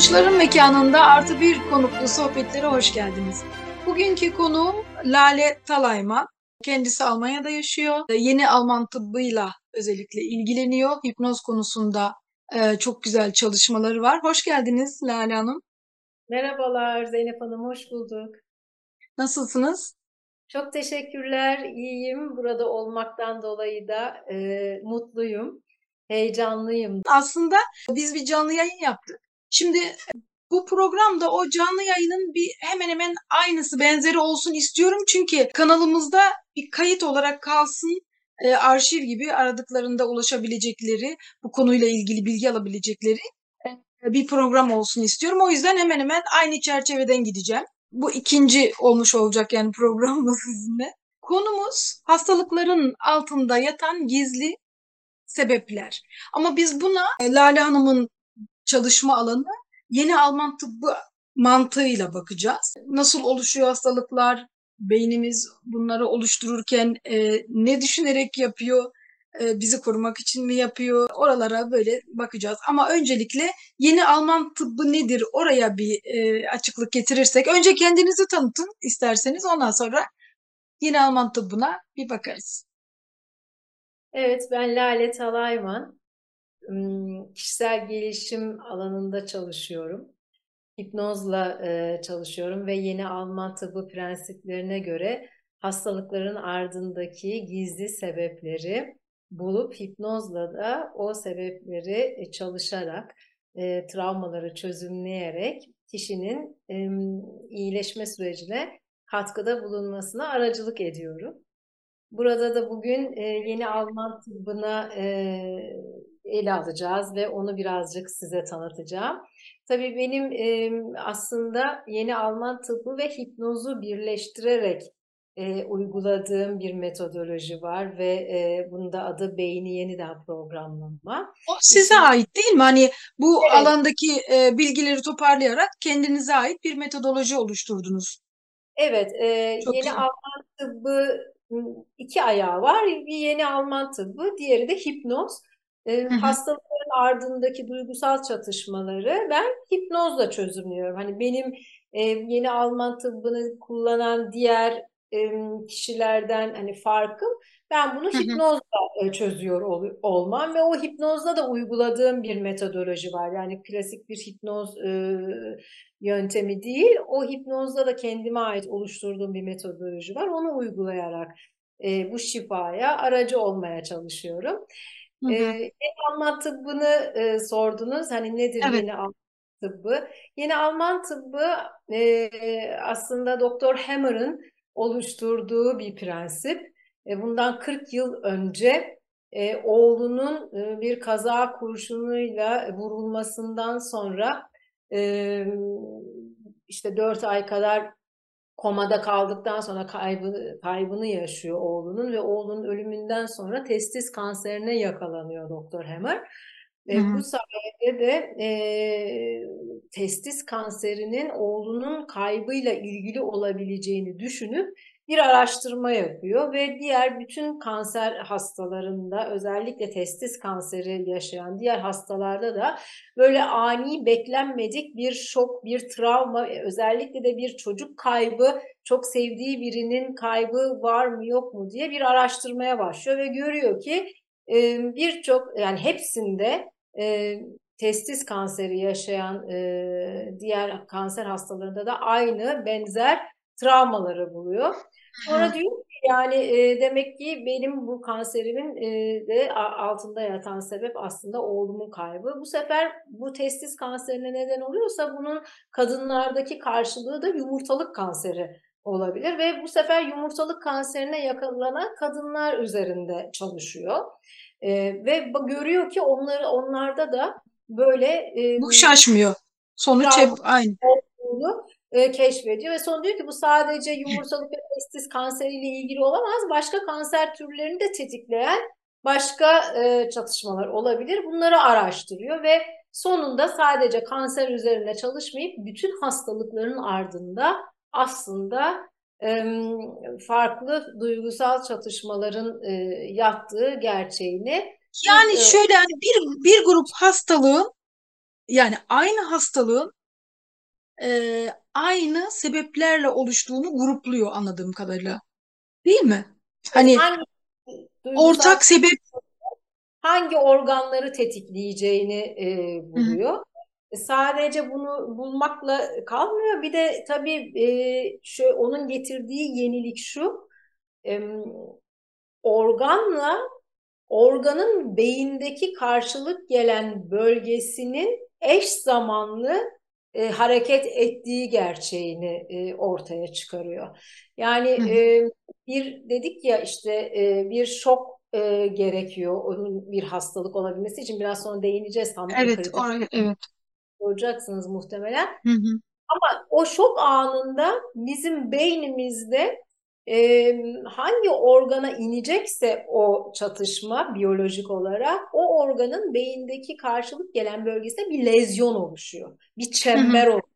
Koçların mekanında artı bir konuklu sohbetlere hoş geldiniz. Bugünkü konuğum Lale Talayman. Kendisi Almanya'da yaşıyor. Yeni Alman tıbbıyla özellikle ilgileniyor. Hipnoz konusunda e, çok güzel çalışmaları var. Hoş geldiniz Lale Hanım. Merhabalar Zeynep Hanım, hoş bulduk. Nasılsınız? Çok teşekkürler, iyiyim. Burada olmaktan dolayı da e, mutluyum, heyecanlıyım. Aslında biz bir canlı yayın yaptık. Şimdi bu programda o canlı yayının bir hemen hemen aynısı benzeri olsun istiyorum. Çünkü kanalımızda bir kayıt olarak kalsın e, arşiv gibi aradıklarında ulaşabilecekleri bu konuyla ilgili bilgi alabilecekleri e, bir program olsun istiyorum. O yüzden hemen hemen aynı çerçeveden gideceğim. Bu ikinci olmuş olacak yani programımız sizinle. Konumuz hastalıkların altında yatan gizli sebepler. Ama biz buna e, Lale Hanım'ın çalışma alanı yeni Alman tıbbı mantığıyla bakacağız. Nasıl oluşuyor hastalıklar? Beynimiz bunları oluştururken e, ne düşünerek yapıyor? E, bizi korumak için mi yapıyor? Oralara böyle bakacağız. Ama öncelikle yeni Alman tıbbı nedir? Oraya bir e, açıklık getirirsek. Önce kendinizi tanıtın isterseniz. Ondan sonra yeni Alman tıbbına bir bakarız. Evet, ben Lale Talayman kişisel gelişim alanında çalışıyorum. Hipnozla çalışıyorum ve yeni Alman tıbbı prensiplerine göre hastalıkların ardındaki gizli sebepleri bulup hipnozla da o sebepleri çalışarak, travmaları çözümleyerek kişinin iyileşme sürecine katkıda bulunmasına aracılık ediyorum. Burada da bugün yeni Alman tıbbına ele alacağız ve onu birazcık size tanıtacağım. Tabii benim e, aslında yeni Alman tıbbı ve hipnozu birleştirerek e, uyguladığım bir metodoloji var ve e, bunda adı beyni yeniden programlama. O size İşte, ait değil mi? Hani bu evet. alandaki e, bilgileri toparlayarak kendinize ait bir metodoloji oluşturdunuz. Evet, e, yeni güzel. Alman tıbbı iki ayağı var. Bir yeni Alman tıbbı, diğeri de hipnoz. E, hastalıkların ardındaki duygusal çatışmaları ben hipnozla çözümlüyorum. Hani benim e, yeni Alman tıbbını kullanan diğer e, kişilerden hani farkım ben bunu hipnozla e, çözüyor ol, olmam ve o hipnozda da uyguladığım bir metodoloji var. Yani klasik bir hipnoz e, yöntemi değil. O hipnozda da kendime ait oluşturduğum bir metodoloji var. Onu uygulayarak e, bu şifaya aracı olmaya çalışıyorum. Hı hı. yeni Alman tıbbını e, sordunuz. Hani nedir evet. yeni Alman tıbbı? Yeni Alman tıbbı e, aslında Doktor Hammer'ın oluşturduğu bir prensip. E, bundan 40 yıl önce e, oğlunun e, bir kaza kurşunuyla vurulmasından sonra e, işte 4 ay kadar komada kaldıktan sonra kaybı, kaybını yaşıyor oğlunun ve oğlunun ölümünden sonra testis kanserine yakalanıyor Doktor Hammer. Ve bu sayede de e, testis kanserinin oğlunun kaybıyla ilgili olabileceğini düşünüp bir araştırma yapıyor ve diğer bütün kanser hastalarında özellikle testis kanseri yaşayan diğer hastalarda da böyle ani beklenmedik bir şok, bir travma, özellikle de bir çocuk kaybı, çok sevdiği birinin kaybı var mı yok mu diye bir araştırmaya başlıyor ve görüyor ki birçok yani hepsinde testis kanseri yaşayan diğer kanser hastalarında da aynı benzer travmaları buluyor. Sonra diyor ki yani e, demek ki benim bu kanserimin e, de altında yatan sebep aslında oğlumun kaybı. Bu sefer bu testis kanserine neden oluyorsa bunun kadınlardaki karşılığı da yumurtalık kanseri olabilir ve bu sefer yumurtalık kanserine yakalanan kadınlar üzerinde çalışıyor. E, ve görüyor ki onları onlarda da böyle e, bu şaşmıyor. Sonuç hep aynı. Olduğunu e, keşfediyor ve sonra diyor ki bu sadece yumurtalık ve testis kanseriyle ilgili olamaz. Başka kanser türlerini de tetikleyen başka e, çatışmalar olabilir. Bunları araştırıyor ve sonunda sadece kanser üzerine çalışmayıp bütün hastalıkların ardında aslında e, farklı duygusal çatışmaların e, yattığı gerçeğini yani şöyle hani bir bir grup hastalığın yani aynı hastalığın e, aynı sebeplerle oluştuğunu grupluyor anladığım kadarıyla. Değil mi? Hani hangi ortak sebep hangi organları tetikleyeceğini e, buluyor. Hı. E, sadece bunu bulmakla kalmıyor. Bir de tabii e, şu onun getirdiği yenilik şu. E, organla organın beyindeki karşılık gelen bölgesinin eş zamanlı e, hareket ettiği gerçeğini e, ortaya çıkarıyor. Yani e, bir dedik ya işte e, bir şok e, gerekiyor onun bir hastalık olabilmesi için biraz sonra değineceğiz tam. Evet, oraya, evet. Olacaksınız muhtemelen. Hı hı. Ama o şok anında bizim beynimizde e, hangi organa inecekse o çatışma biyolojik olarak o organın beyindeki karşılık gelen bölgesinde bir lezyon oluşuyor. Bir çember oluşuyor.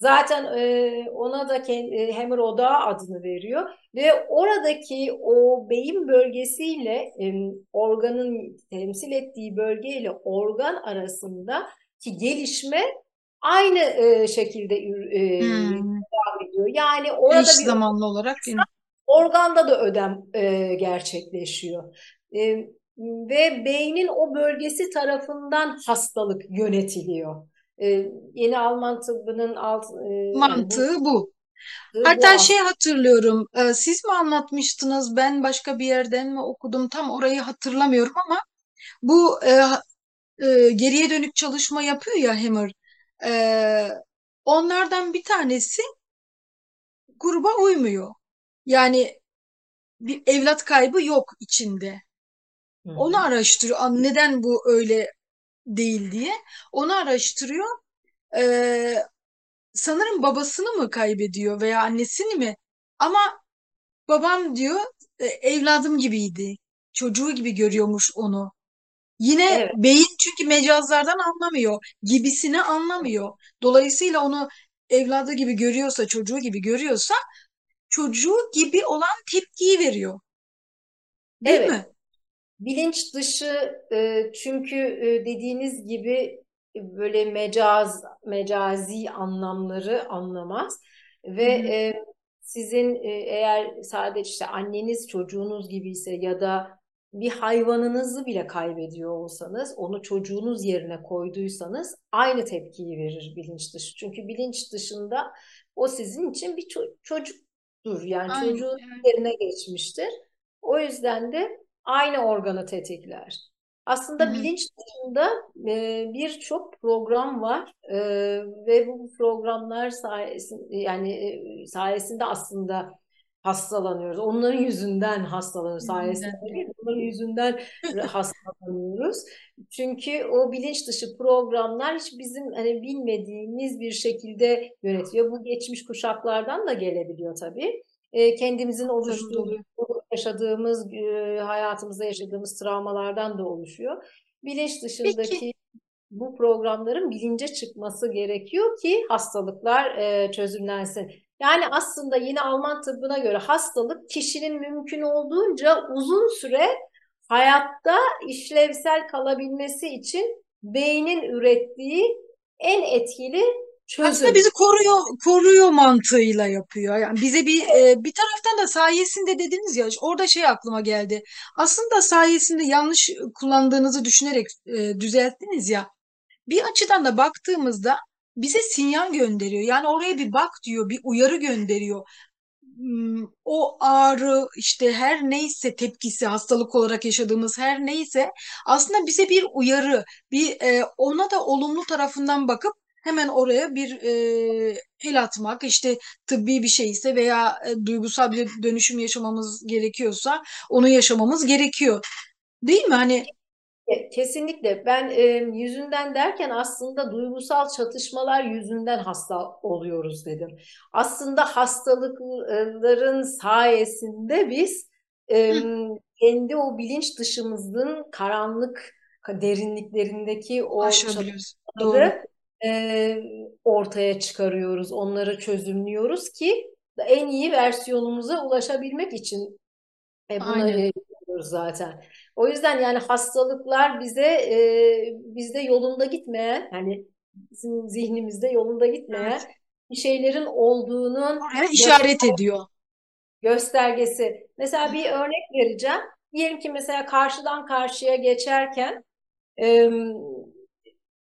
Zaten e, ona da kendi, Hammer Odağı adını veriyor ve oradaki o beyin bölgesiyle e, organın temsil ettiği bölgeyle organ arasında ki gelişme aynı e, şekilde e, hmm ediyor. Yani orada Eş bir zamanlı olarak organda da ödem e, gerçekleşiyor. E, ve beynin o bölgesi tarafından hastalık yönetiliyor. E, yeni Alman tıbbının alt e, mantığı bu. bu. Hatta şey hatırlıyorum. E, siz mi anlatmıştınız? Ben başka bir yerden mi okudum? Tam orayı hatırlamıyorum ama bu e, e, geriye dönük çalışma yapıyor ya Hammer. E, onlardan bir tanesi gruba uymuyor. Yani bir evlat kaybı yok içinde. Hı. Onu araştırıyor. Neden bu öyle değil diye. Onu araştırıyor. Ee, sanırım babasını mı kaybediyor veya annesini mi? Ama babam diyor e, evladım gibiydi. Çocuğu gibi görüyormuş onu. Yine evet. beyin çünkü mecazlardan anlamıyor. Gibisini anlamıyor. Dolayısıyla onu evladı gibi görüyorsa, çocuğu gibi görüyorsa çocuğu gibi olan tepkiyi veriyor. Değil evet. mi? Bilinç dışı e, çünkü e, dediğiniz gibi e, böyle mecaz, mecazi anlamları anlamaz ve e, sizin e, eğer sadece işte anneniz çocuğunuz gibiyse ya da bir hayvanınızı bile kaybediyor olsanız, onu çocuğunuz yerine koyduysanız aynı tepkiyi verir bilinç dışı. Çünkü bilinç dışında o sizin için bir ço- çocuktur. Yani Aynen. çocuğun yerine geçmiştir. O yüzden de aynı organı tetikler. Aslında Hı-hı. bilinç dışında e, birçok program var e, ve bu programlar sayesinde yani e, sayesinde aslında hastalanıyoruz. Onların yüzünden hastalanıyoruz sayesinde değil, onların yüzünden hastalanıyoruz. Çünkü o bilinç dışı programlar hiç bizim hani bilmediğimiz bir şekilde yönetiyor. Bu geçmiş kuşaklardan da gelebiliyor tabii. E, kendimizin oluşturduğu, yaşadığımız, e, hayatımızda yaşadığımız travmalardan da oluşuyor. Bilinç dışındaki Peki bu programların bilince çıkması gerekiyor ki hastalıklar e, çözümlensin. Yani aslında yine Alman tıbbına göre hastalık kişinin mümkün olduğunca uzun süre hayatta işlevsel kalabilmesi için beynin ürettiği en etkili çözüm. Aslında bizi koruyor koruyor mantığıyla yapıyor. Yani bize bir e, bir taraftan da sayesinde dediniz ya orada şey aklıma geldi. Aslında sayesinde yanlış kullandığınızı düşünerek e, düzelttiniz ya. Bir açıdan da baktığımızda bize sinyal gönderiyor. Yani oraya bir bak diyor, bir uyarı gönderiyor. Hmm, o ağrı işte her neyse tepkisi hastalık olarak yaşadığımız her neyse aslında bize bir uyarı bir e, ona da olumlu tarafından bakıp hemen oraya bir e, el atmak işte tıbbi bir şeyse veya e, duygusal bir dönüşüm yaşamamız gerekiyorsa onu yaşamamız gerekiyor. Değil mi? Hani Kesinlikle. Ben e, yüzünden derken aslında duygusal çatışmalar yüzünden hasta oluyoruz dedim. Aslında hastalıkların sayesinde biz e, kendi o bilinç dışımızın karanlık derinliklerindeki o çatışmaları e, ortaya çıkarıyoruz. Onları çözümlüyoruz ki en iyi versiyonumuza ulaşabilmek için e, bunları Aynen. yapıyoruz zaten. O yüzden yani hastalıklar bize e, bizde yolunda gitmeyen hani bizim zihnimizde yolunda gitmeyen evet. bir şeylerin olduğunun Oraya işaret ediyor. Göstergesi. Mesela bir örnek vereceğim. Diyelim ki mesela karşıdan karşıya geçerken e,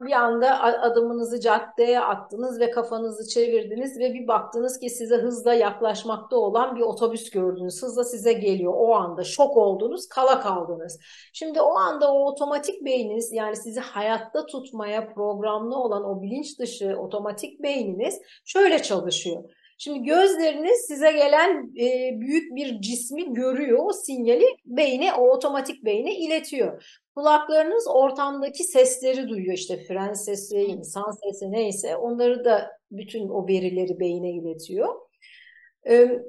bir anda adımınızı caddeye attınız ve kafanızı çevirdiniz ve bir baktınız ki size hızla yaklaşmakta olan bir otobüs gördünüz. Hızla size geliyor. O anda şok oldunuz, kala kaldınız. Şimdi o anda o otomatik beyniniz yani sizi hayatta tutmaya programlı olan o bilinç dışı otomatik beyniniz şöyle çalışıyor. Şimdi gözleriniz size gelen e, büyük bir cismi görüyor. O sinyali beyne, o otomatik beyne iletiyor. Kulaklarınız ortamdaki sesleri duyuyor. İşte fren sesi, insan sesi neyse onları da bütün o verileri beyne iletiyor.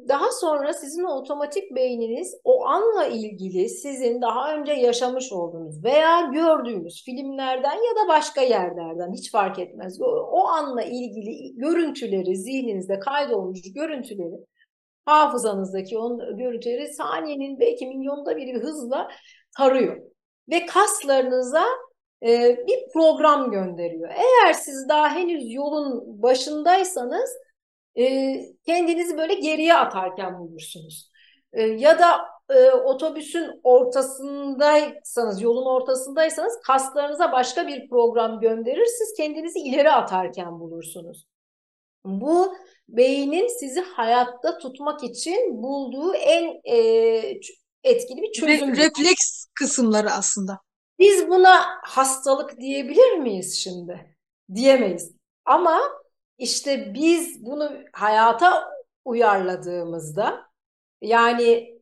Daha sonra sizin otomatik beyniniz o anla ilgili sizin daha önce yaşamış olduğunuz veya gördüğünüz filmlerden ya da başka yerlerden hiç fark etmez. O anla ilgili görüntüleri zihninizde kaydolmuş görüntüleri hafızanızdaki o görüntüleri saniyenin belki milyonda bir hızla tarıyor. Ve kaslarınıza bir program gönderiyor. Eğer siz daha henüz yolun başındaysanız e, kendinizi böyle geriye atarken bulursunuz. E, ya da e, otobüsün ortasındaysanız, yolun ortasındaysanız kaslarınıza başka bir program gönderir, siz kendinizi ileri atarken bulursunuz. Bu beynin sizi hayatta tutmak için bulduğu en e, etkili bir çözüm. Re refleks kısımları aslında. Biz buna hastalık diyebilir miyiz şimdi? Diyemeyiz. Ama işte biz bunu hayata uyarladığımızda yani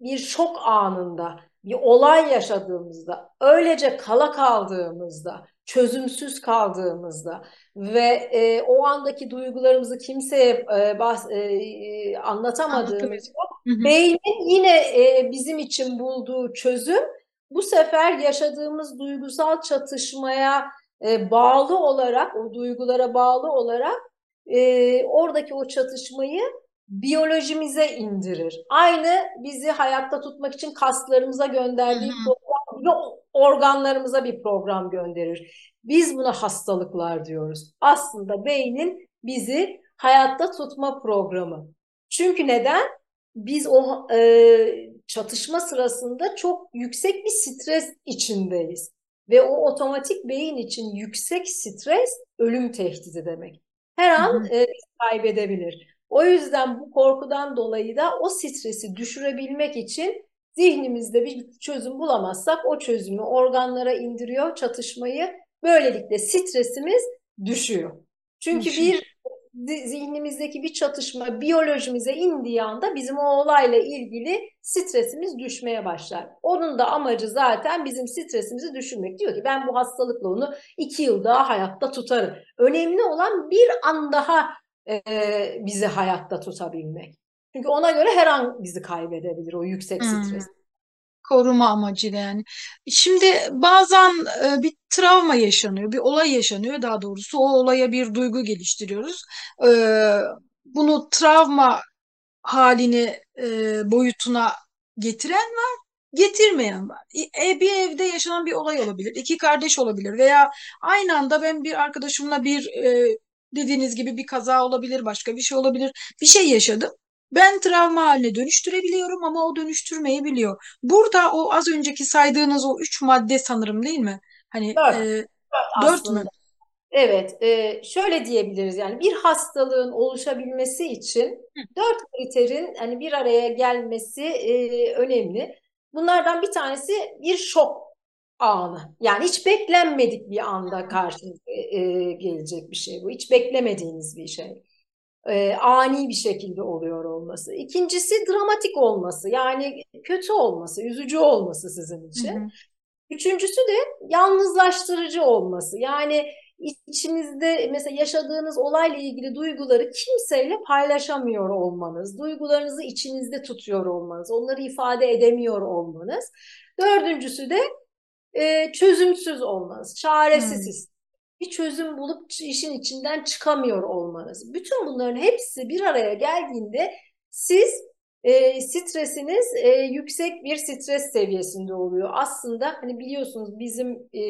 bir şok anında, bir olay yaşadığımızda, öylece kala kaldığımızda, çözümsüz kaldığımızda ve e, o andaki duygularımızı kimseye e, bahs e, anlatamadığımızda beynin yine e, bizim için bulduğu çözüm bu sefer yaşadığımız duygusal çatışmaya e, bağlı olarak, o duygulara bağlı olarak e, oradaki o çatışmayı biyolojimize indirir. Aynı bizi hayatta tutmak için kaslarımıza gönderdiği program gibi organlarımıza bir program gönderir. Biz buna hastalıklar diyoruz. Aslında beynin bizi hayatta tutma programı. Çünkü neden? Biz o e, çatışma sırasında çok yüksek bir stres içindeyiz. Ve o otomatik beyin için yüksek stres ölüm tehdidi demek. Her an e, kaybedebilir. O yüzden bu korkudan dolayı da o stresi düşürebilmek için zihnimizde bir çözüm bulamazsak o çözümü organlara indiriyor çatışmayı. Böylelikle stresimiz düşüyor. Çünkü bir zihnimizdeki bir çatışma biyolojimize indiği anda bizim o olayla ilgili stresimiz düşmeye başlar. Onun da amacı zaten bizim stresimizi düşürmek. Diyor ki ben bu hastalıkla onu iki yıl daha hayatta tutarım. Önemli olan bir an daha e, bizi hayatta tutabilmek. Çünkü ona göre her an bizi kaybedebilir o yüksek hmm. Koruma amacıyla yani. Şimdi bazen e, bir travma yaşanıyor, bir olay yaşanıyor daha doğrusu. O olaya bir duygu geliştiriyoruz. E, bunu travma halini e, boyutuna getiren var, getirmeyen var. E, bir evde yaşanan bir olay olabilir, iki kardeş olabilir veya aynı anda ben bir arkadaşımla bir dediğiniz gibi bir kaza olabilir, başka bir şey olabilir, bir şey yaşadım. Ben travma haline dönüştürebiliyorum ama o dönüştürmeyi biliyor. Burada o az önceki saydığınız o üç madde sanırım değil mi? Hani dört, e, dört, dört mü? Evet, e, şöyle diyebiliriz yani bir hastalığın oluşabilmesi için dört kriterin hani bir araya gelmesi e, önemli. Bunlardan bir tanesi bir şok anı. Yani hiç beklenmedik bir anda karşınıza e, gelecek bir şey bu. Hiç beklemediğiniz bir şey. E, ani bir şekilde oluyor olması. İkincisi dramatik olması. Yani kötü olması, üzücü olması sizin için. Hı hı. Üçüncüsü de yalnızlaştırıcı olması. Yani içinizde mesela yaşadığınız olayla ilgili duyguları kimseyle paylaşamıyor olmanız, duygularınızı içinizde tutuyor olmanız, onları ifade edemiyor olmanız. Dördüncüsü de e, çözümsüz olmanız, çaresiz. Bir çözüm bulup işin içinden çıkamıyor olmanız. Bütün bunların hepsi bir araya geldiğinde siz e, stresiniz e, yüksek bir stres seviyesinde oluyor. Aslında hani biliyorsunuz bizim e,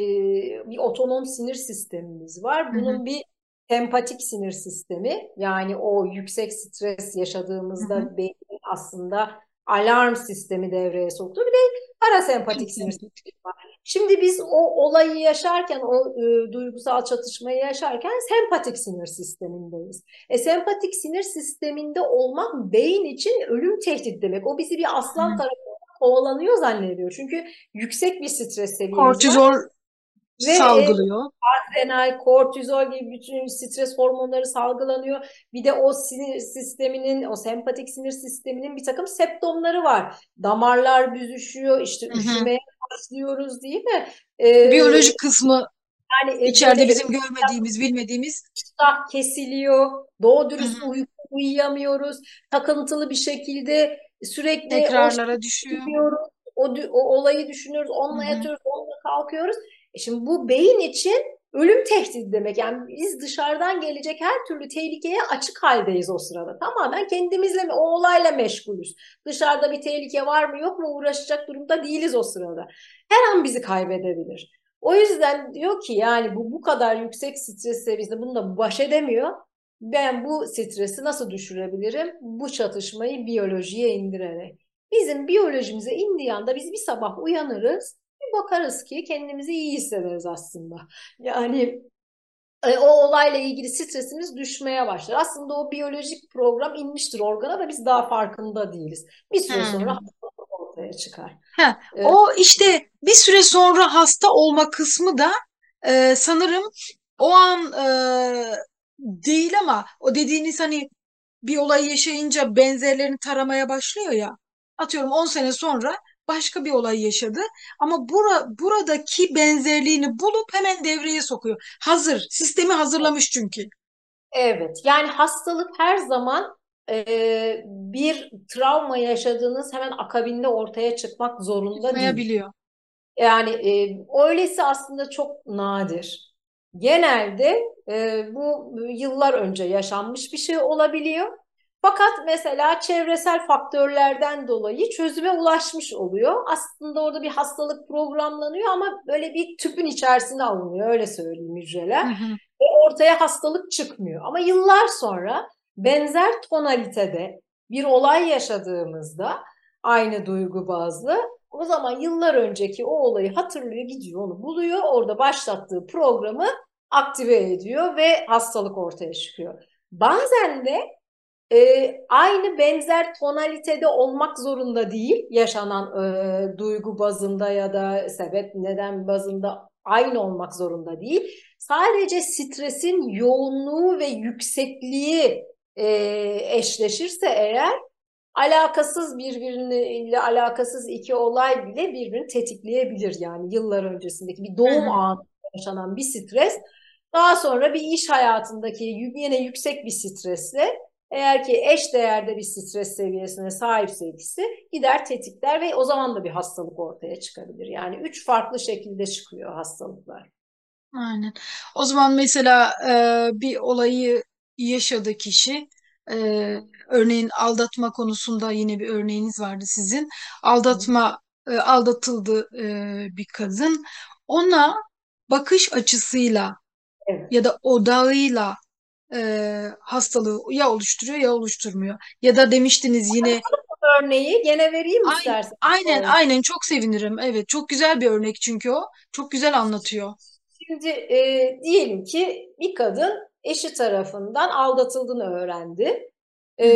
bir otonom sinir sistemimiz var. Bunun hı hı. bir empatik sinir sistemi yani o yüksek stres yaşadığımızda hı hı. beynin aslında alarm sistemi devreye soktu. Bir de parasempatik sinir sistemi var. Şimdi biz o olayı yaşarken, o e, duygusal çatışmayı yaşarken sempatik sinir sistemindeyiz. E, sempatik sinir sisteminde olmak beyin için ölüm tehdit demek. O bizi bir aslan tarafından kovalanıyor zannediyor. Çünkü yüksek bir stres seviyesi Kortizol. Ve salgılıyor. Adrenal, kortizol gibi bütün stres hormonları salgılanıyor. Bir de o sinir sisteminin, o sempatik sinir sisteminin bir takım septomları var. Damarlar büzüşüyor, işte Hı-hı. üşümeye başlıyoruz değil mi? Ee, Biyolojik kısmı yani içeride bizim görmediğimiz, bilmediğimiz. İştah kesiliyor, doğru dürüst uyku uyuyamıyoruz, takıntılı bir şekilde sürekli tekrarlara düşüyor. O, o olayı düşünüyoruz, onunla Hı-hı. yatıyoruz, onunla kalkıyoruz. E şimdi bu beyin için ölüm tehdidi demek. Yani biz dışarıdan gelecek her türlü tehlikeye açık haldeyiz o sırada. Tamamen kendimizle mi, o olayla meşgulüz. Dışarıda bir tehlike var mı yok mu uğraşacak durumda değiliz o sırada. Her an bizi kaybedebilir. O yüzden diyor ki yani bu bu kadar yüksek stres seviyesinde bununla baş edemiyor. Ben bu stresi nasıl düşürebilirim? Bu çatışmayı biyolojiye indirerek. Bizim biyolojimize indiği anda biz bir sabah uyanırız bakarız ki kendimizi iyi hissederiz aslında. Yani e, o olayla ilgili stresimiz düşmeye başlar. Aslında o biyolojik program inmiştir organa da biz daha farkında değiliz. Bir süre hmm. sonra ortaya çıkar. Ha, ee, o işte bir süre sonra hasta olma kısmı da e, sanırım o an e, değil ama o dediğiniz hani bir olay yaşayınca benzerlerini taramaya başlıyor ya. Atıyorum 10 sene sonra başka bir olay yaşadı. Ama bura, buradaki benzerliğini bulup hemen devreye sokuyor. Hazır. Sistemi hazırlamış çünkü. Evet. Yani hastalık her zaman e, bir travma yaşadığınız hemen akabinde ortaya çıkmak zorunda değil. Yani e, öylesi aslında çok nadir. Genelde e, bu yıllar önce yaşanmış bir şey olabiliyor. Fakat mesela çevresel faktörlerden dolayı çözüme ulaşmış oluyor. Aslında orada bir hastalık programlanıyor ama böyle bir tüpün içerisine alınıyor öyle söyleyeyim hücreler. Hı hı. Ve ortaya hastalık çıkmıyor. Ama yıllar sonra benzer tonalitede bir olay yaşadığımızda aynı duygu bazlı o zaman yıllar önceki o olayı hatırlıyor gidiyor onu buluyor orada başlattığı programı aktive ediyor ve hastalık ortaya çıkıyor. Bazen de e, aynı benzer tonalitede olmak zorunda değil yaşanan e, duygu bazında ya da sebep neden bazında aynı olmak zorunda değil. Sadece stresin yoğunluğu ve yüksekliği e, eşleşirse eğer alakasız birbiriyle alakasız iki olay bile birbirini tetikleyebilir. Yani yıllar öncesindeki bir doğum anında yaşanan bir stres daha sonra bir iş hayatındaki yine yüksek bir stresle eğer ki eş değerde bir stres seviyesine sahipse ikisi gider tetikler ve o zaman da bir hastalık ortaya çıkabilir. Yani üç farklı şekilde çıkıyor hastalıklar. Aynen. O zaman mesela e, bir olayı yaşadı kişi. Ee, örneğin aldatma konusunda yine bir örneğiniz vardı sizin. Aldatma e, aldatıldı e, bir kadın. Ona bakış açısıyla Evet. ya da odağıyla e, hastalığı ya oluşturuyor ya oluşturmuyor. Ya da demiştiniz yine Örneği gene vereyim Aynen, istersen. aynen, aynen çok sevinirim. Evet, çok güzel bir örnek çünkü o. Çok güzel anlatıyor. Şimdi e, diyelim ki bir kadın eşi tarafından aldatıldığını öğrendi. E,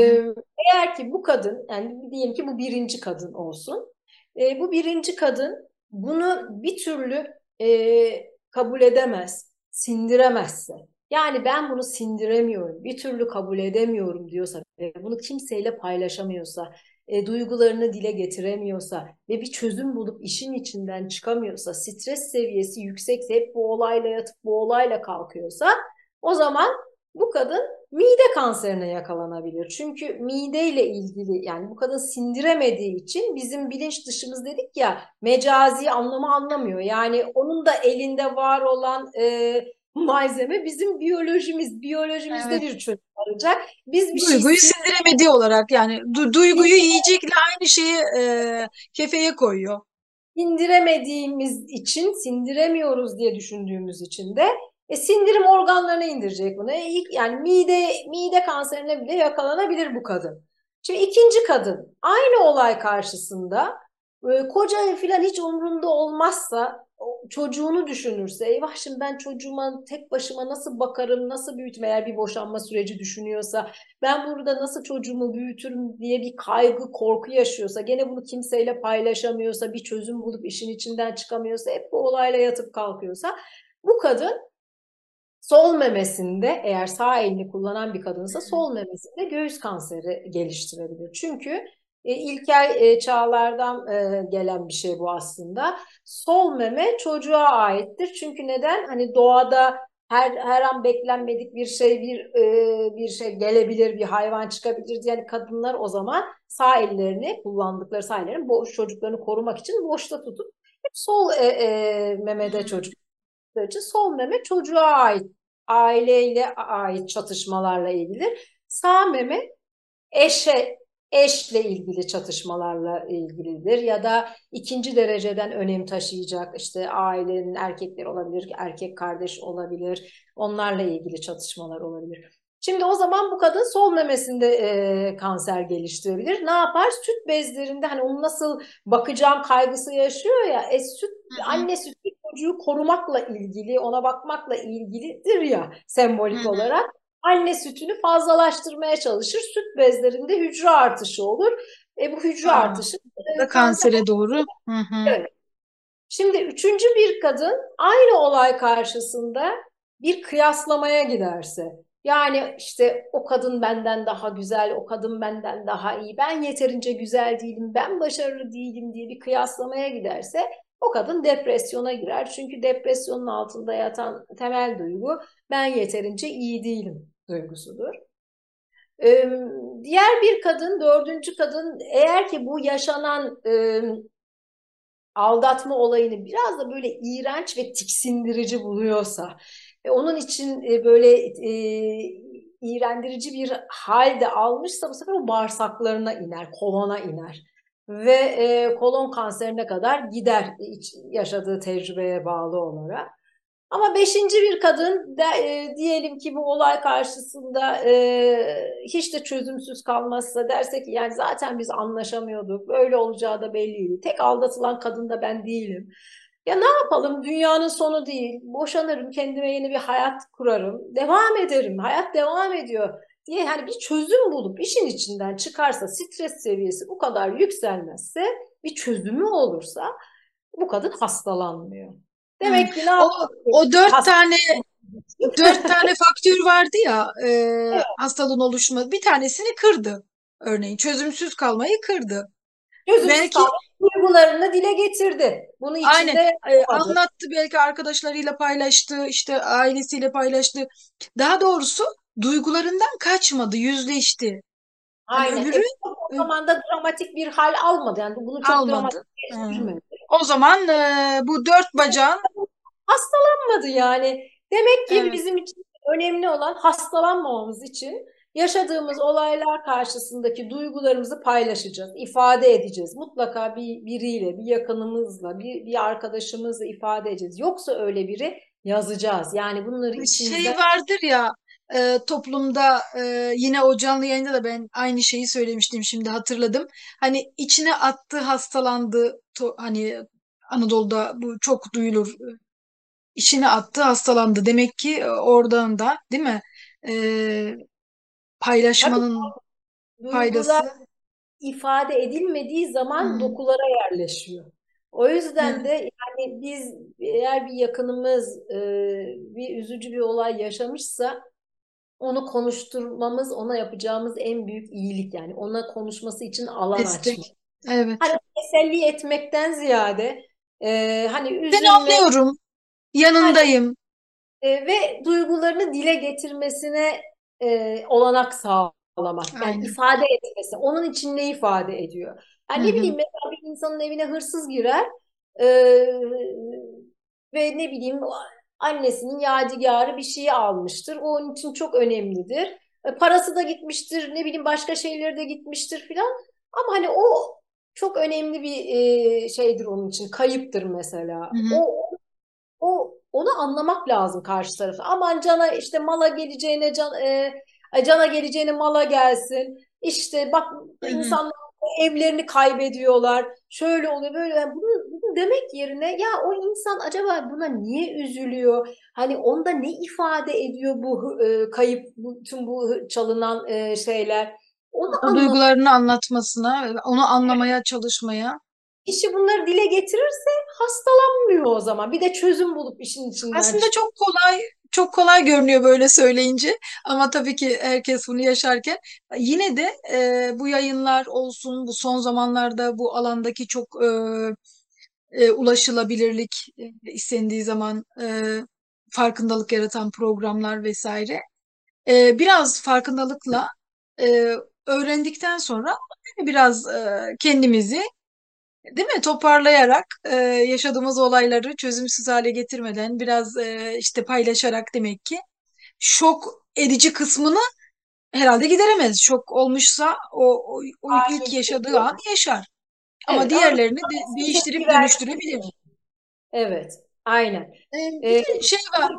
eğer ki bu kadın, yani diyelim ki bu birinci kadın olsun. E, bu birinci kadın bunu bir türlü e, kabul edemez, sindiremezse. Yani ben bunu sindiremiyorum, bir türlü kabul edemiyorum diyorsa bunu kimseyle paylaşamıyorsa, e, duygularını dile getiremiyorsa ve bir çözüm bulup işin içinden çıkamıyorsa, stres seviyesi yüksekse, hep bu olayla yatıp bu olayla kalkıyorsa o zaman bu kadın mide kanserine yakalanabilir. Çünkü mideyle ilgili yani bu kadın sindiremediği için bizim bilinç dışımız dedik ya mecazi anlamı anlamıyor. Yani onun da elinde var olan e, malzeme bizim biyolojimiz. Biyolojimizde Evet. bir çözüm arayacak. Biz bir şey Duyguyu sindiremediği olarak yani du- duyguyu yiyecekle aynı şeyi e, kefeye koyuyor. sindiremediğimiz için, sindiremiyoruz diye düşündüğümüz için de e, sindirim organlarına indirecek bunu. E, ilk, yani mide mide kanserine bile yakalanabilir bu kadın. Şimdi ikinci kadın aynı olay karşısında e, koca falan hiç umrunda olmazsa çocuğunu düşünürse eyvah şimdi ben çocuğuma tek başıma nasıl bakarım, nasıl büyütüm eğer bir boşanma süreci düşünüyorsa ben burada nasıl çocuğumu büyütürüm? diye bir kaygı, korku yaşıyorsa, gene bunu kimseyle paylaşamıyorsa, bir çözüm bulup işin içinden çıkamıyorsa, hep bu olayla yatıp kalkıyorsa, bu kadın sol memesinde eğer sağ elini kullanan bir kadınsa sol memesinde göğüs kanseri geliştirebilir. Çünkü ilkel e, çağlardan e, gelen bir şey bu aslında. Sol meme çocuğa aittir. Çünkü neden? Hani doğada her her an beklenmedik bir şey bir e, bir şey gelebilir, bir hayvan çıkabilir. Yani kadınlar o zaman sağ ellerini kullandıkları sağ ellerini boş çocuklarını korumak için boşta tutup hep sol e, e, memede çocuk için sol meme çocuğa ait aileyle ait çatışmalarla ilgilidir. Sağ meme eşe eşle ilgili çatışmalarla ilgilidir ya da ikinci dereceden önem taşıyacak işte ailenin erkekleri olabilir, erkek kardeş olabilir, onlarla ilgili çatışmalar olabilir. Şimdi o zaman bu kadın sol memesinde e, kanser geliştirebilir. Ne yapar? Süt bezlerinde hani onu nasıl bakacağım kaygısı yaşıyor ya. E, süt Hı hı. anne sütü çocuğu korumakla ilgili, ona bakmakla ilgilidir ya sembolik Hı hı. olarak. Anne sütünü fazlalaştırmaya çalışır. Süt bezlerinde hücre artışı olur. E, bu hücre Aa, artışı e, Da kansere doğru. Hı hı. Evet. Şimdi üçüncü bir kadın aynı olay karşısında bir kıyaslamaya giderse, yani işte o kadın benden daha güzel, o kadın benden daha iyi, ben yeterince güzel değilim, ben başarılı değilim diye bir kıyaslamaya giderse o kadın depresyona girer. Çünkü depresyonun altında yatan temel duygu ben yeterince iyi değilim duygusudur. Diğer bir kadın, dördüncü kadın eğer ki bu yaşanan aldatma olayını biraz da böyle iğrenç ve tiksindirici buluyorsa onun için e, böyle e, iğrendirici bir halde almışsa bu sefer o bağırsaklarına iner, kolona iner ve e, kolon kanserine kadar gider yaşadığı tecrübeye bağlı olarak. Ama beşinci bir kadın de, e, diyelim ki bu olay karşısında e, hiç de çözümsüz kalmazsa derse ki yani zaten biz anlaşamıyorduk, böyle olacağı da belliydi. Tek aldatılan kadın da ben değilim. Ya ne yapalım? Dünyanın sonu değil. Boşanırım, kendime yeni bir hayat kurarım, devam ederim. Hayat devam ediyor diye hani bir çözüm bulup işin içinden çıkarsa, stres seviyesi bu kadar yükselmezse, bir çözümü olursa bu kadın hastalanmıyor. Demek ki ne O, o dört Hasta- tane dört tane faktör vardı ya e, hastalığın oluşma. Bir tanesini kırdı. Örneğin çözümsüz kalmayı kırdı. Çözümsüz Belki- duygularını dile getirdi. Bunu içinde Aynen. E, anlattı belki arkadaşlarıyla paylaştı, işte ailesiyle paylaştı. Daha doğrusu duygularından kaçmadı, yüzleşti. Hani Aynen. öbürü E, o zaman da dramatik bir hal almadı. Yani bunu çok almadı. Hı. O zaman e, bu dört bacağın Hastalanmadı yani. Demek ki Evet. bizim için önemli olan hastalanmamamız için Yaşadığımız olaylar karşısındaki duygularımızı paylaşacağız, ifade edeceğiz. Mutlaka bir biriyle, bir yakınımızla, bir, bir arkadaşımızla ifade edeceğiz. Yoksa öyle biri yazacağız. Yani bunları içimizde... Şey vardır ya e, toplumda e, yine o canlı yayında da ben aynı şeyi söylemiştim şimdi hatırladım. Hani içine attı hastalandı to, hani Anadolu'da bu çok duyulur. İçine attı hastalandı. Demek ki e, oradan da değil mi? E, paylaşmanın Tabii, faydası. ifade edilmediği zaman Hı. dokulara yerleşiyor. O yüzden de yani biz eğer bir yakınımız e, bir üzücü bir olay yaşamışsa onu konuşturmamız ona yapacağımız en büyük iyilik yani ona konuşması için alan Destek. açmak. Evet. Hani teselli etmekten ziyade e, hani üzülme anlıyorum. Yanındayım. e, ve duygularını dile getirmesine e, olanak sağlamak. Yani Aynen. ifade etmesi. Onun için ne ifade ediyor? Yani ne bileyim mesela bir insanın evine hırsız girer e, ve ne bileyim annesinin yadigarı bir şeyi almıştır. O onun için çok önemlidir. E, parası da gitmiştir, ne bileyim başka şeyleri de gitmiştir filan. Ama hani o çok önemli bir e, şeydir onun için. Kayıptır mesela. Hı hı. O o onu anlamak lazım karşı tarafı. Aman cana işte mala geleceğine can e, cana geleceğine mala gelsin. İşte bak Hı hı. insanlar evlerini kaybediyorlar. Şöyle oluyor böyle. Yani bunu, bunu demek yerine ya o insan acaba buna niye üzülüyor? Hani onda ne ifade ediyor bu e, kayıp, bu, tüm bu çalınan e, şeyler? Onu O duygularını anlatmasına, onu anlamaya çalışmaya. Kişi bunları dile getirirse hastalanmıyor o zaman. Bir de çözüm bulup işin içinden Aslında çok kolay, çok kolay görünüyor böyle söyleyince. Ama tabii ki herkes bunu yaşarken yine de e, bu yayınlar olsun, bu son zamanlarda bu alandaki çok e, e, ulaşılabilirlik e, istendiği zaman e, farkındalık yaratan programlar vesaire. E, biraz farkındalıkla e, öğrendikten sonra biraz e, kendimizi Değil mi? Toparlayarak e, yaşadığımız olayları çözümsüz hale getirmeden biraz e, işte paylaşarak demek ki şok edici kısmını herhalde gideremez. Şok olmuşsa o, o, o ilk yaşadığı an yaşar. Ama Evet diğerlerini de, değiştirip dönüştürebilir. Evet, aynen. E, bir Ee, şey var.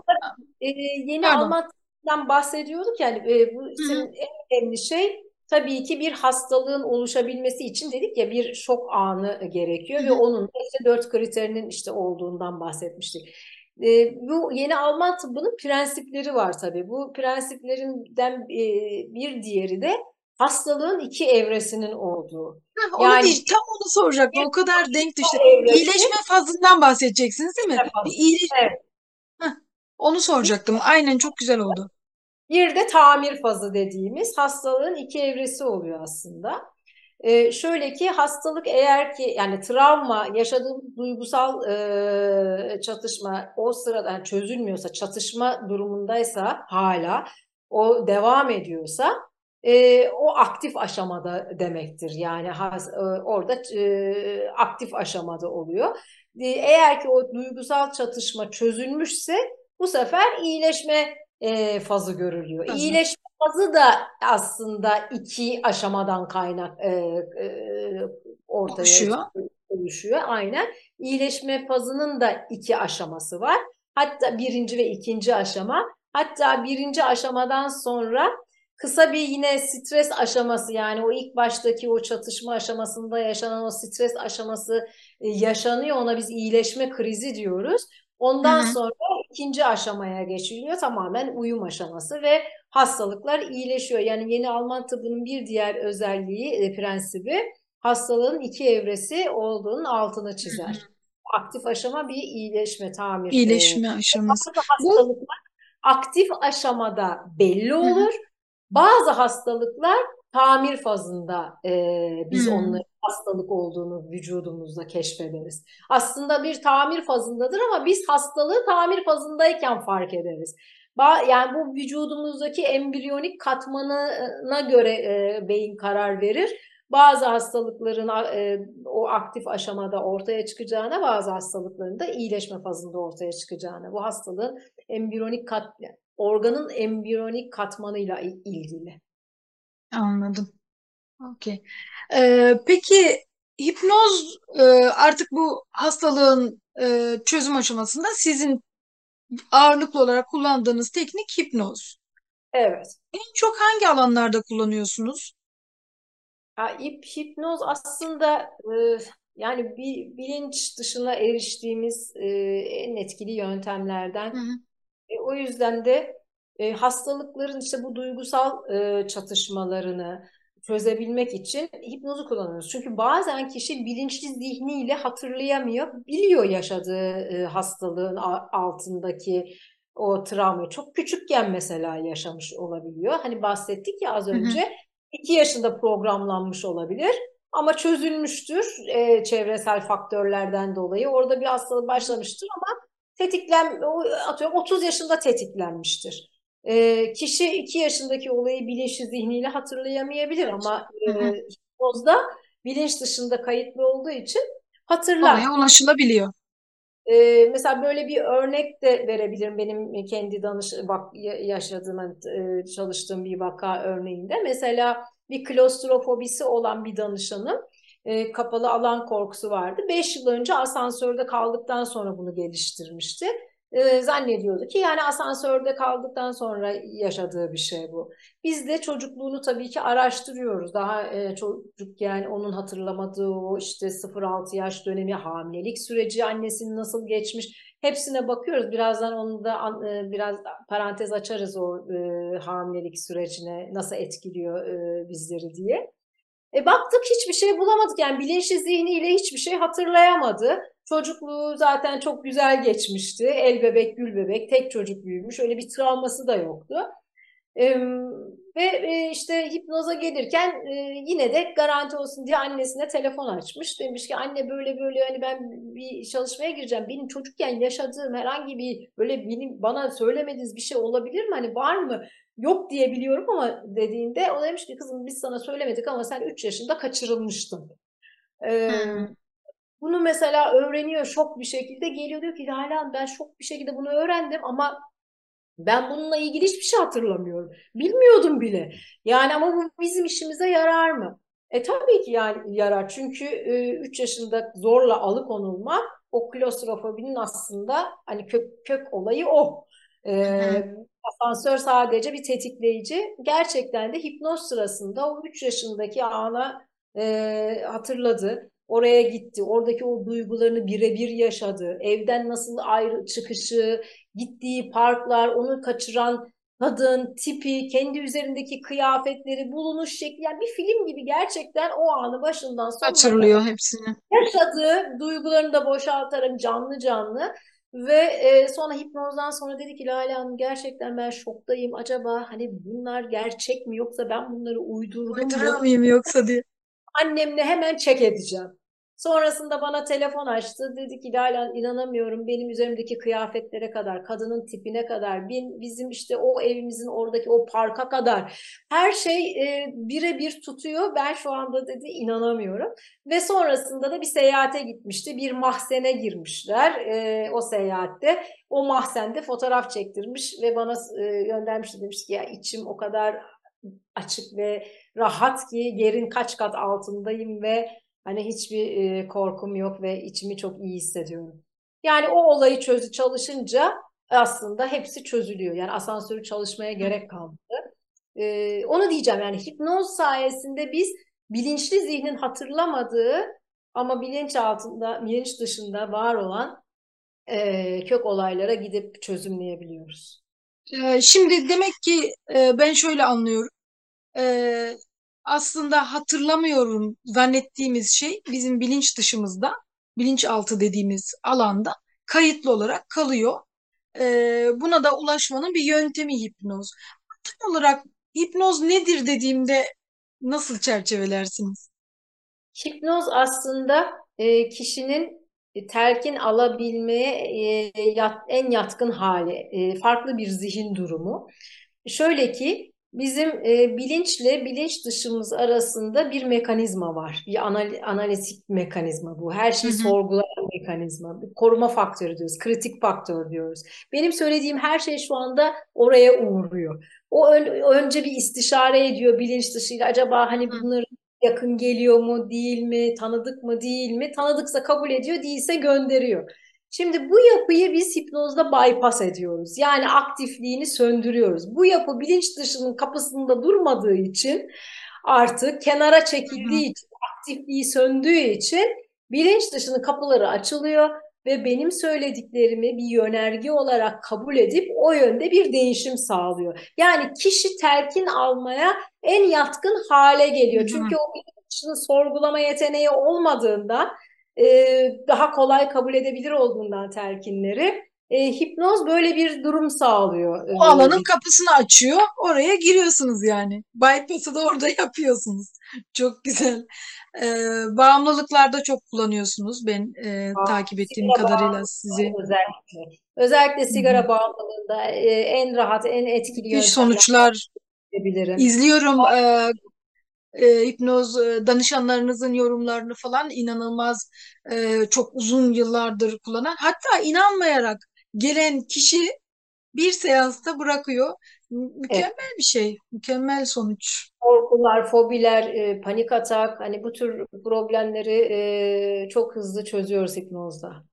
e, yeni Pardon. Alman tıbbından bahsediyorduk yani e, bu senin en önemli şey tabii ki bir hastalığın oluşabilmesi için dedik ya bir şok anı gerekiyor Hı ve onun işte dört kriterinin işte olduğundan bahsetmiştik. E, bu yeni Alman tıbbının prensipleri var tabii. Bu prensiplerinden e, bir diğeri de hastalığın iki evresinin olduğu. Heh, Onu Yani değil, tam onu soracaktım. O kadar denk düştü. evresi İyileşme fazından bahsedeceksiniz değil mi? fazı. Bir iyileş... Evet. Heh, onu soracaktım. Aynen çok güzel oldu. Bir de tamir fazı dediğimiz hastalığın iki evresi oluyor aslında. Ee, şöyle ki hastalık eğer ki yani travma yaşadığım duygusal e, çatışma o sırada yani çözülmüyorsa çatışma durumundaysa hala o devam ediyorsa e, o aktif aşamada demektir. Yani has, e, orada e, aktif aşamada oluyor. E, eğer ki o duygusal çatışma çözülmüşse bu sefer iyileşme e, fazı görülüyor. Fazla. İyileşme fazı da aslında iki aşamadan kaynak e, e, ortaya Oluşuyor. oluşuyor. Aynen. İyileşme fazının da iki aşaması var. Hatta birinci ve ikinci aşama. Hatta birinci aşamadan sonra kısa bir yine stres aşaması yani o ilk baştaki o çatışma aşamasında yaşanan o stres aşaması e, yaşanıyor. Ona biz iyileşme krizi diyoruz. Ondan Hı hı. sonra ikinci aşamaya geçiliyor. Tamamen uyum aşaması ve hastalıklar iyileşiyor. Yani yeni Alman tıbbının bir diğer özelliği, e, prensibi hastalığın iki evresi olduğunun altını çizer. hı. Aktif aşama bir iyileşme, tamir. e, İyileşme aşaması. bazı Bu hastalıklar aktif aşamada belli olur. Bazı hastalıklar tamir fazında e, biz Hı. onların hastalık olduğunu vücudumuzda keşfederiz. Aslında bir tamir fazındadır ama biz hastalığı tamir fazındayken fark ederiz. Ba- Yani bu vücudumuzdaki embriyonik katmanına göre e, beyin karar verir. Bazı hastalıkların e, o aktif aşamada ortaya çıkacağına, bazı hastalıkların da iyileşme fazında ortaya çıkacağına. Bu hastalığın embriyonik kat, organın embriyonik katmanıyla il- ilgili. Anladım. Okey. Ee, peki hipnoz e, artık bu hastalığın e, çözüm aşamasında sizin ağırlıklı olarak kullandığınız teknik hipnoz. Evet. En çok hangi alanlarda kullanıyorsunuz? Ya, hip, hipnoz aslında e, yani bir bilinç dışına eriştiğimiz e, en etkili yöntemlerden. Hı hı. E, o yüzden de e, hastalıkların işte bu duygusal e, çatışmalarını çözebilmek için hipnozu kullanıyoruz. Çünkü bazen kişi bilinçli zihniyle hatırlayamıyor, biliyor yaşadığı e, hastalığın altındaki o travmayı. Çok küçükken mesela yaşamış olabiliyor. Hani bahsettik ya az önce. Hı hı. 2 yaşında programlanmış olabilir ama çözülmüştür e, çevresel faktörlerden dolayı. Orada bir hastalık başlamıştır ama tetiklen atıyorum 30 yaşında tetiklenmiştir. E, kişi 2 yaşındaki olayı bilinçli zihniyle hatırlayamayabilir ama e, hipnozda bilinç dışında kayıtlı olduğu için hatırlar. Oraya ulaşılabiliyor. Ee, mesela böyle bir örnek de verebilirim benim kendi danış bak yaşadığım e, çalıştığım bir vaka örneğinde. Mesela bir klostrofobisi olan bir danışanım e, kapalı alan korkusu vardı. 5 yıl önce asansörde kaldıktan sonra bunu geliştirmişti e, zannediyordu ki yani asansörde kaldıktan sonra yaşadığı bir şey bu. Biz de çocukluğunu tabii ki araştırıyoruz. Daha e, çocuk yani onun hatırlamadığı o işte 0-6 yaş dönemi hamilelik süreci annesinin nasıl geçmiş hepsine bakıyoruz. Birazdan onu da e, biraz parantez açarız o e, hamilelik sürecine nasıl etkiliyor e, bizleri diye. E baktık hiçbir şey bulamadık yani bilinçli zihniyle hiçbir şey hatırlayamadı. Çocukluğu zaten çok güzel geçmişti. El bebek, gül bebek, tek çocuk büyümüş. Öyle bir travması da yoktu. Ee, ve e, işte hipnoza gelirken e, yine de garanti olsun diye annesine telefon açmış. Demiş ki anne böyle böyle hani ben bir çalışmaya gireceğim. Benim çocukken yaşadığım herhangi bir böyle benim bana söylemediğiniz bir şey olabilir mi? Hani var mı? Yok diye biliyorum ama dediğinde o demiş ki kızım biz sana söylemedik ama sen 3 yaşında kaçırılmıştın. Ee, hmm. Bunu mesela öğreniyor şok bir şekilde geliyor diyor ki Lala ben şok bir şekilde bunu öğrendim ama ben bununla ilgili hiçbir şey hatırlamıyorum. Bilmiyordum bile. Yani ama bu bizim işimize yarar mı? E tabii ki yani yarar. Çünkü e, 3 yaşında zorla alıkonulma o klostrofobinin aslında hani kök, kök olayı o. E, asansör sadece bir tetikleyici. Gerçekten de hipnoz sırasında o 3 yaşındaki ana e, hatırladı. Oraya gitti. Oradaki o duygularını birebir yaşadı. Evden nasıl ayrı çıkışı, gittiği parklar, onu kaçıran kadın, tipi, kendi üzerindeki kıyafetleri, bulunuş şekli. Yani bir film gibi gerçekten o anı başından sonuna Kaçırılıyor hepsini. Yaşadığı duygularını da boşaltarak canlı canlı ve e, sonra hipnozdan sonra dedi ki Lale Hanım gerçekten ben şoktayım. Acaba hani bunlar gerçek mi yoksa ben bunları uydurdum mu? Uyduramıyorum yoksa diye annemle hemen çek edeceğim. Sonrasında bana telefon açtı. Dedi ki Lala inanamıyorum benim üzerimdeki kıyafetlere kadar, kadının tipine kadar, bizim işte o evimizin oradaki o parka kadar her şey e, birebir tutuyor. Ben şu anda dedi inanamıyorum. Ve sonrasında da bir seyahate gitmişti. Bir mahzene girmişler e, o seyahatte. O mahzende fotoğraf çektirmiş ve bana e, göndermişti. Demiş ki ya içim o kadar açık ve rahat ki yerin kaç kat altındayım ve hani hiçbir e, korkum yok ve içimi çok iyi hissediyorum. Yani o olayı çözü çalışınca aslında hepsi çözülüyor. Yani asansörü çalışmaya gerek kalmadı. Ee, onu diyeceğim yani hipnoz sayesinde biz bilinçli zihnin hatırlamadığı ama bilinç altında, bilinç dışında var olan e, kök olaylara gidip çözümleyebiliyoruz. Şimdi demek ki e, ben şöyle anlıyorum e, aslında hatırlamıyorum zannettiğimiz şey bizim bilinç dışımızda, bilinçaltı dediğimiz alanda kayıtlı olarak kalıyor. E, buna da ulaşmanın bir yöntemi hipnoz. Tam olarak hipnoz nedir dediğimde nasıl çerçevelersiniz? Hipnoz aslında e, kişinin telkin alabilmeye e, yat, en yatkın hali, e, farklı bir zihin durumu. Şöyle ki bizim e, bilinçle bilinç dışımız arasında bir mekanizma var. Bir anal analitik mekanizma bu. Her şeyi sorgulayan mekanizma, bir koruma faktörü diyoruz, kritik faktör diyoruz. Benim söylediğim her şey şu anda oraya uğruyor. O ön, önce bir istişare ediyor bilinç dışıyla acaba hani bunların yakın geliyor mu, değil mi, tanıdık mı, değil mi? Tanıdıksa kabul ediyor, değilse gönderiyor. Şimdi bu yapıyı biz hipnozda bypass ediyoruz. Yani aktifliğini söndürüyoruz. Bu yapı bilinç dışının kapısında durmadığı için artık kenara çekildiği için, aktifliği söndüğü için bilinç dışının kapıları açılıyor ve benim söylediklerimi bir yönerge olarak kabul edip o yönde bir değişim sağlıyor. Yani kişi telkin almaya en yatkın hale geliyor. Çünkü o bilinç dışını sorgulama yeteneği olmadığında daha kolay kabul edebilir olduğundan telkinleri e, hipnoz böyle bir durum sağlıyor. O alanın kapısını açıyor. Oraya giriyorsunuz yani. Bypass'ı da orada yapıyorsunuz. Çok güzel. E, bağımlılıklarda çok kullanıyorsunuz. Ben e, Aa, takip ettiğim kadarıyla sizi. Özellikle. Özellikle sigara Hı-hı. bağımlılığında e, en rahat, en etkili yöntemler. sonuçlar izliyorum. E, e, hipnoz e, danışanlarınızın yorumlarını falan inanılmaz e, çok uzun yıllardır kullanan hatta inanmayarak gelen kişi bir seansta bırakıyor. Mükemmel evet. bir şey, mükemmel sonuç. Korkular, fobiler, e, panik atak hani bu tür problemleri e, çok hızlı çözüyoruz hipnozda.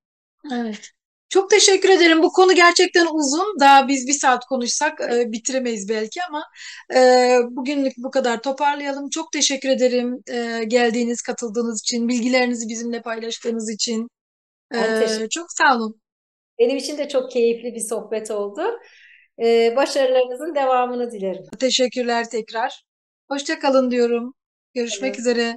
Evet. Çok teşekkür ederim. Bu konu gerçekten uzun. Daha biz bir saat konuşsak e, bitiremeyiz belki ama e, bugünlük bu kadar toparlayalım. Çok teşekkür ederim e, geldiğiniz, katıldığınız için, bilgilerinizi bizimle paylaştığınız için. E, çok sağ olun. Benim için de çok keyifli bir sohbet oldu. E, başarılarınızın devamını dilerim. Teşekkürler tekrar. Hoşçakalın diyorum. Görüşmek evet. üzere.